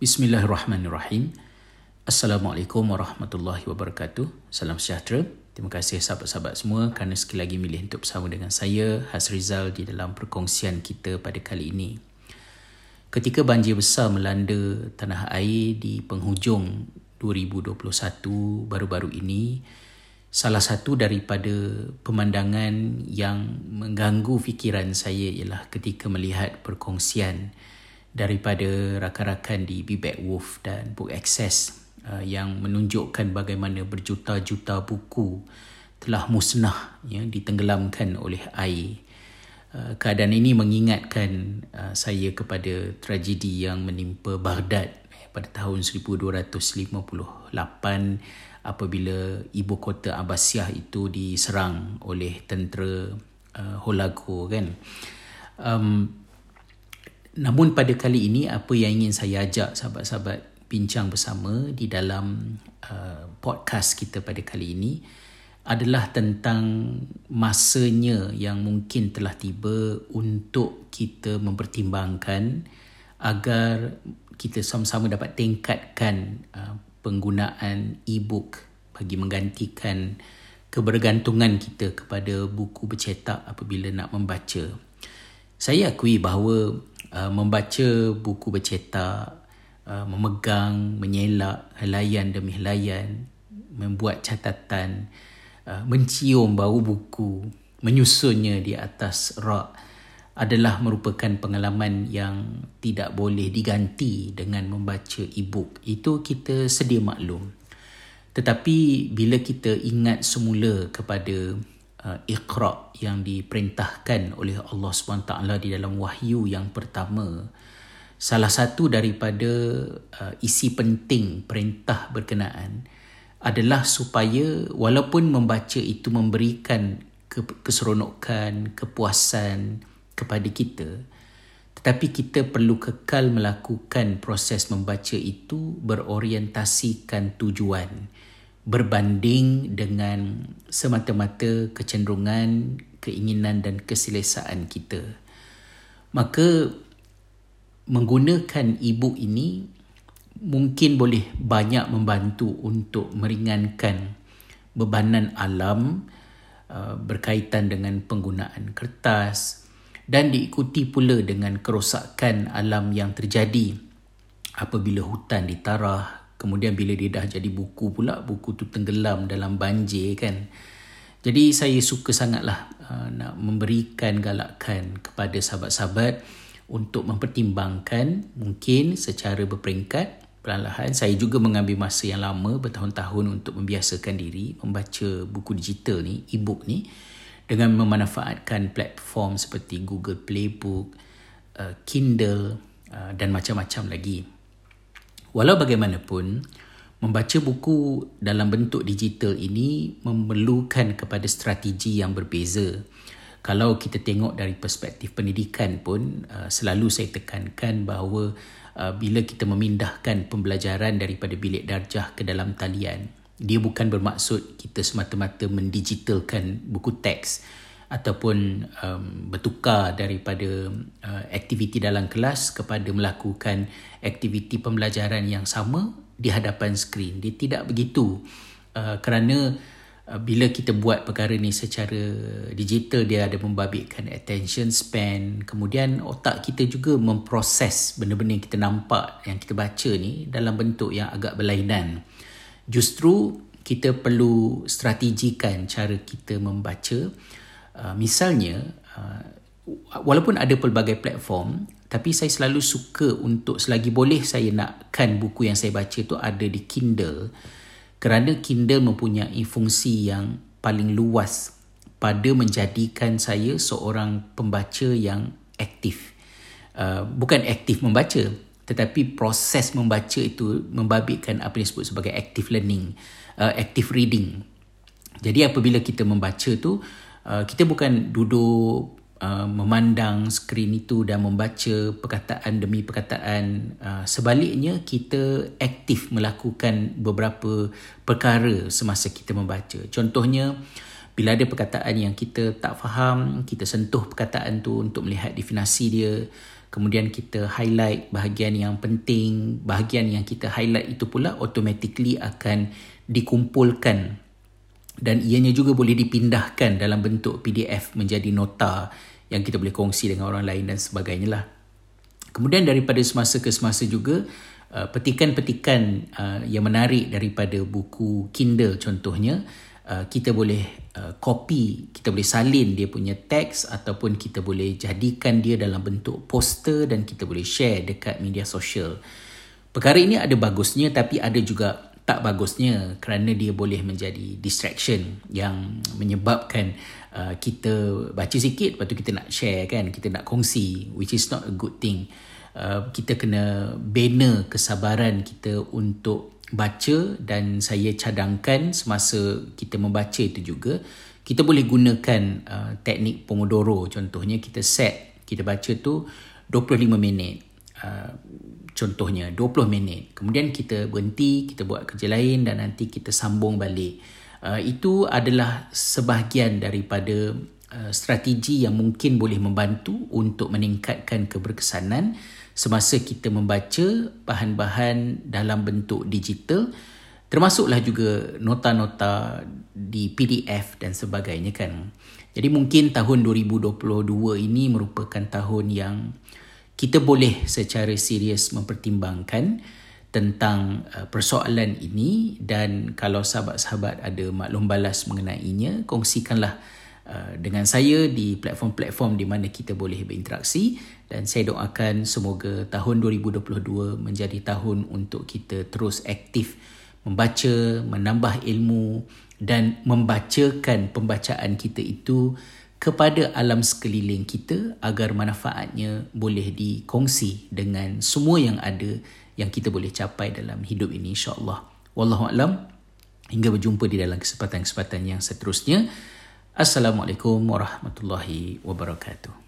Bismillahirrahmanirrahim. Assalamualaikum warahmatullahi wabarakatuh. Salam sejahtera. Terima kasih sahabat-sahabat semua kerana sekali lagi milih untuk bersama dengan saya, Hasrizal di dalam perkongsian kita pada kali ini. Ketika banjir besar melanda tanah air di penghujung 2021 baru-baru ini, salah satu daripada pemandangan yang mengganggu fikiran saya ialah ketika melihat perkongsian daripada rakan-rakan di Be Wolf dan Book Access uh, yang menunjukkan bagaimana berjuta-juta buku telah musnah ya ditenggelamkan oleh air. Uh, keadaan ini mengingatkan uh, saya kepada tragedi yang menimpa Baghdad eh, pada tahun 1258 apabila ibu kota Abbasiyah itu diserang oleh tentera uh, Holago kan. Um, Namun pada kali ini apa yang ingin saya ajak sahabat-sahabat bincang bersama di dalam uh, podcast kita pada kali ini adalah tentang masanya yang mungkin telah tiba untuk kita mempertimbangkan agar kita sama-sama dapat tingkatkan uh, penggunaan e-book bagi menggantikan kebergantungan kita kepada buku bercetak apabila nak membaca. Saya akui bahawa Uh, membaca buku bercetak, uh, memegang, menyelak helaian demi helaian, membuat catatan, uh, mencium bau buku, menyusunnya di atas rak adalah merupakan pengalaman yang tidak boleh diganti dengan membaca e-book. Itu kita sedia maklum. Tetapi bila kita ingat semula kepada Iqra yang diperintahkan oleh Allah SWT di dalam wahyu yang pertama. Salah satu daripada uh, isi penting perintah berkenaan adalah supaya walaupun membaca itu memberikan ke- keseronokan, kepuasan kepada kita tetapi kita perlu kekal melakukan proses membaca itu berorientasikan tujuan berbanding dengan semata-mata kecenderungan, keinginan dan keselesaan kita. Maka menggunakan e-book ini mungkin boleh banyak membantu untuk meringankan bebanan alam uh, berkaitan dengan penggunaan kertas dan diikuti pula dengan kerosakan alam yang terjadi apabila hutan ditarah Kemudian bila dia dah jadi buku pula, buku tu tenggelam dalam banjir kan. Jadi saya suka sangatlah uh, nak memberikan galakan kepada sahabat-sahabat untuk mempertimbangkan mungkin secara berperingkat perlahan saya juga mengambil masa yang lama bertahun-tahun untuk membiasakan diri membaca buku digital ni, e-book ni dengan memanfaatkan platform seperti Google Playbook, uh, Kindle uh, dan macam-macam lagi. Walau bagaimanapun, membaca buku dalam bentuk digital ini memerlukan kepada strategi yang berbeza. Kalau kita tengok dari perspektif pendidikan pun, uh, selalu saya tekankan bahawa uh, bila kita memindahkan pembelajaran daripada bilik darjah ke dalam talian, dia bukan bermaksud kita semata-mata mendigitalkan buku teks ataupun um, bertukar daripada uh, aktiviti dalam kelas kepada melakukan aktiviti pembelajaran yang sama di hadapan skrin. Dia tidak begitu uh, kerana uh, bila kita buat perkara ni secara digital dia ada membabitkan attention span kemudian otak kita juga memproses benda-benda yang kita nampak yang kita baca ni dalam bentuk yang agak berlainan. Justru kita perlu strategikan cara kita membaca Uh, misalnya uh, walaupun ada pelbagai platform tapi saya selalu suka untuk selagi boleh saya nakkan buku yang saya baca tu ada di Kindle. Kerana Kindle mempunyai fungsi yang paling luas pada menjadikan saya seorang pembaca yang aktif. Uh, bukan aktif membaca tetapi proses membaca itu membabitkan apa yang disebut sebagai active learning uh, active reading. Jadi apabila kita membaca tu Uh, kita bukan duduk uh, memandang skrin itu dan membaca perkataan demi perkataan. Uh, sebaliknya kita aktif melakukan beberapa perkara semasa kita membaca. Contohnya bila ada perkataan yang kita tak faham kita sentuh perkataan tu untuk melihat definisi dia. Kemudian kita highlight bahagian yang penting bahagian yang kita highlight itu pula automatically akan dikumpulkan dan ianya juga boleh dipindahkan dalam bentuk PDF menjadi nota yang kita boleh kongsi dengan orang lain dan sebagainya lah. Kemudian daripada semasa ke semasa juga uh, petikan-petikan uh, yang menarik daripada buku Kindle contohnya uh, kita boleh copy, kita boleh salin dia punya teks ataupun kita boleh jadikan dia dalam bentuk poster dan kita boleh share dekat media sosial. Perkara ini ada bagusnya tapi ada juga tak bagusnya kerana dia boleh menjadi distraction yang menyebabkan uh, kita baca sikit lepas tu kita nak share kan kita nak kongsi which is not a good thing. Uh, kita kena bina kesabaran kita untuk baca dan saya cadangkan semasa kita membaca itu juga. Kita boleh gunakan uh, teknik pomodoro contohnya kita set kita baca tu 25 minit. Uh, contohnya 20 minit. Kemudian kita berhenti kita buat kerja lain dan nanti kita sambung balik. Uh, itu adalah sebahagian daripada uh, strategi yang mungkin boleh membantu untuk meningkatkan keberkesanan semasa kita membaca bahan-bahan dalam bentuk digital termasuklah juga nota-nota di PDF dan sebagainya kan. Jadi mungkin tahun 2022 ini merupakan tahun yang kita boleh secara serius mempertimbangkan tentang uh, persoalan ini dan kalau sahabat-sahabat ada maklum balas mengenainya kongsikanlah uh, dengan saya di platform-platform di mana kita boleh berinteraksi dan saya doakan semoga tahun 2022 menjadi tahun untuk kita terus aktif membaca, menambah ilmu dan membacakan pembacaan kita itu kepada alam sekeliling kita agar manfaatnya boleh dikongsi dengan semua yang ada yang kita boleh capai dalam hidup ini insya-Allah. Wallahu alam. Hingga berjumpa di dalam kesempatan-kesempatan yang seterusnya. Assalamualaikum warahmatullahi wabarakatuh.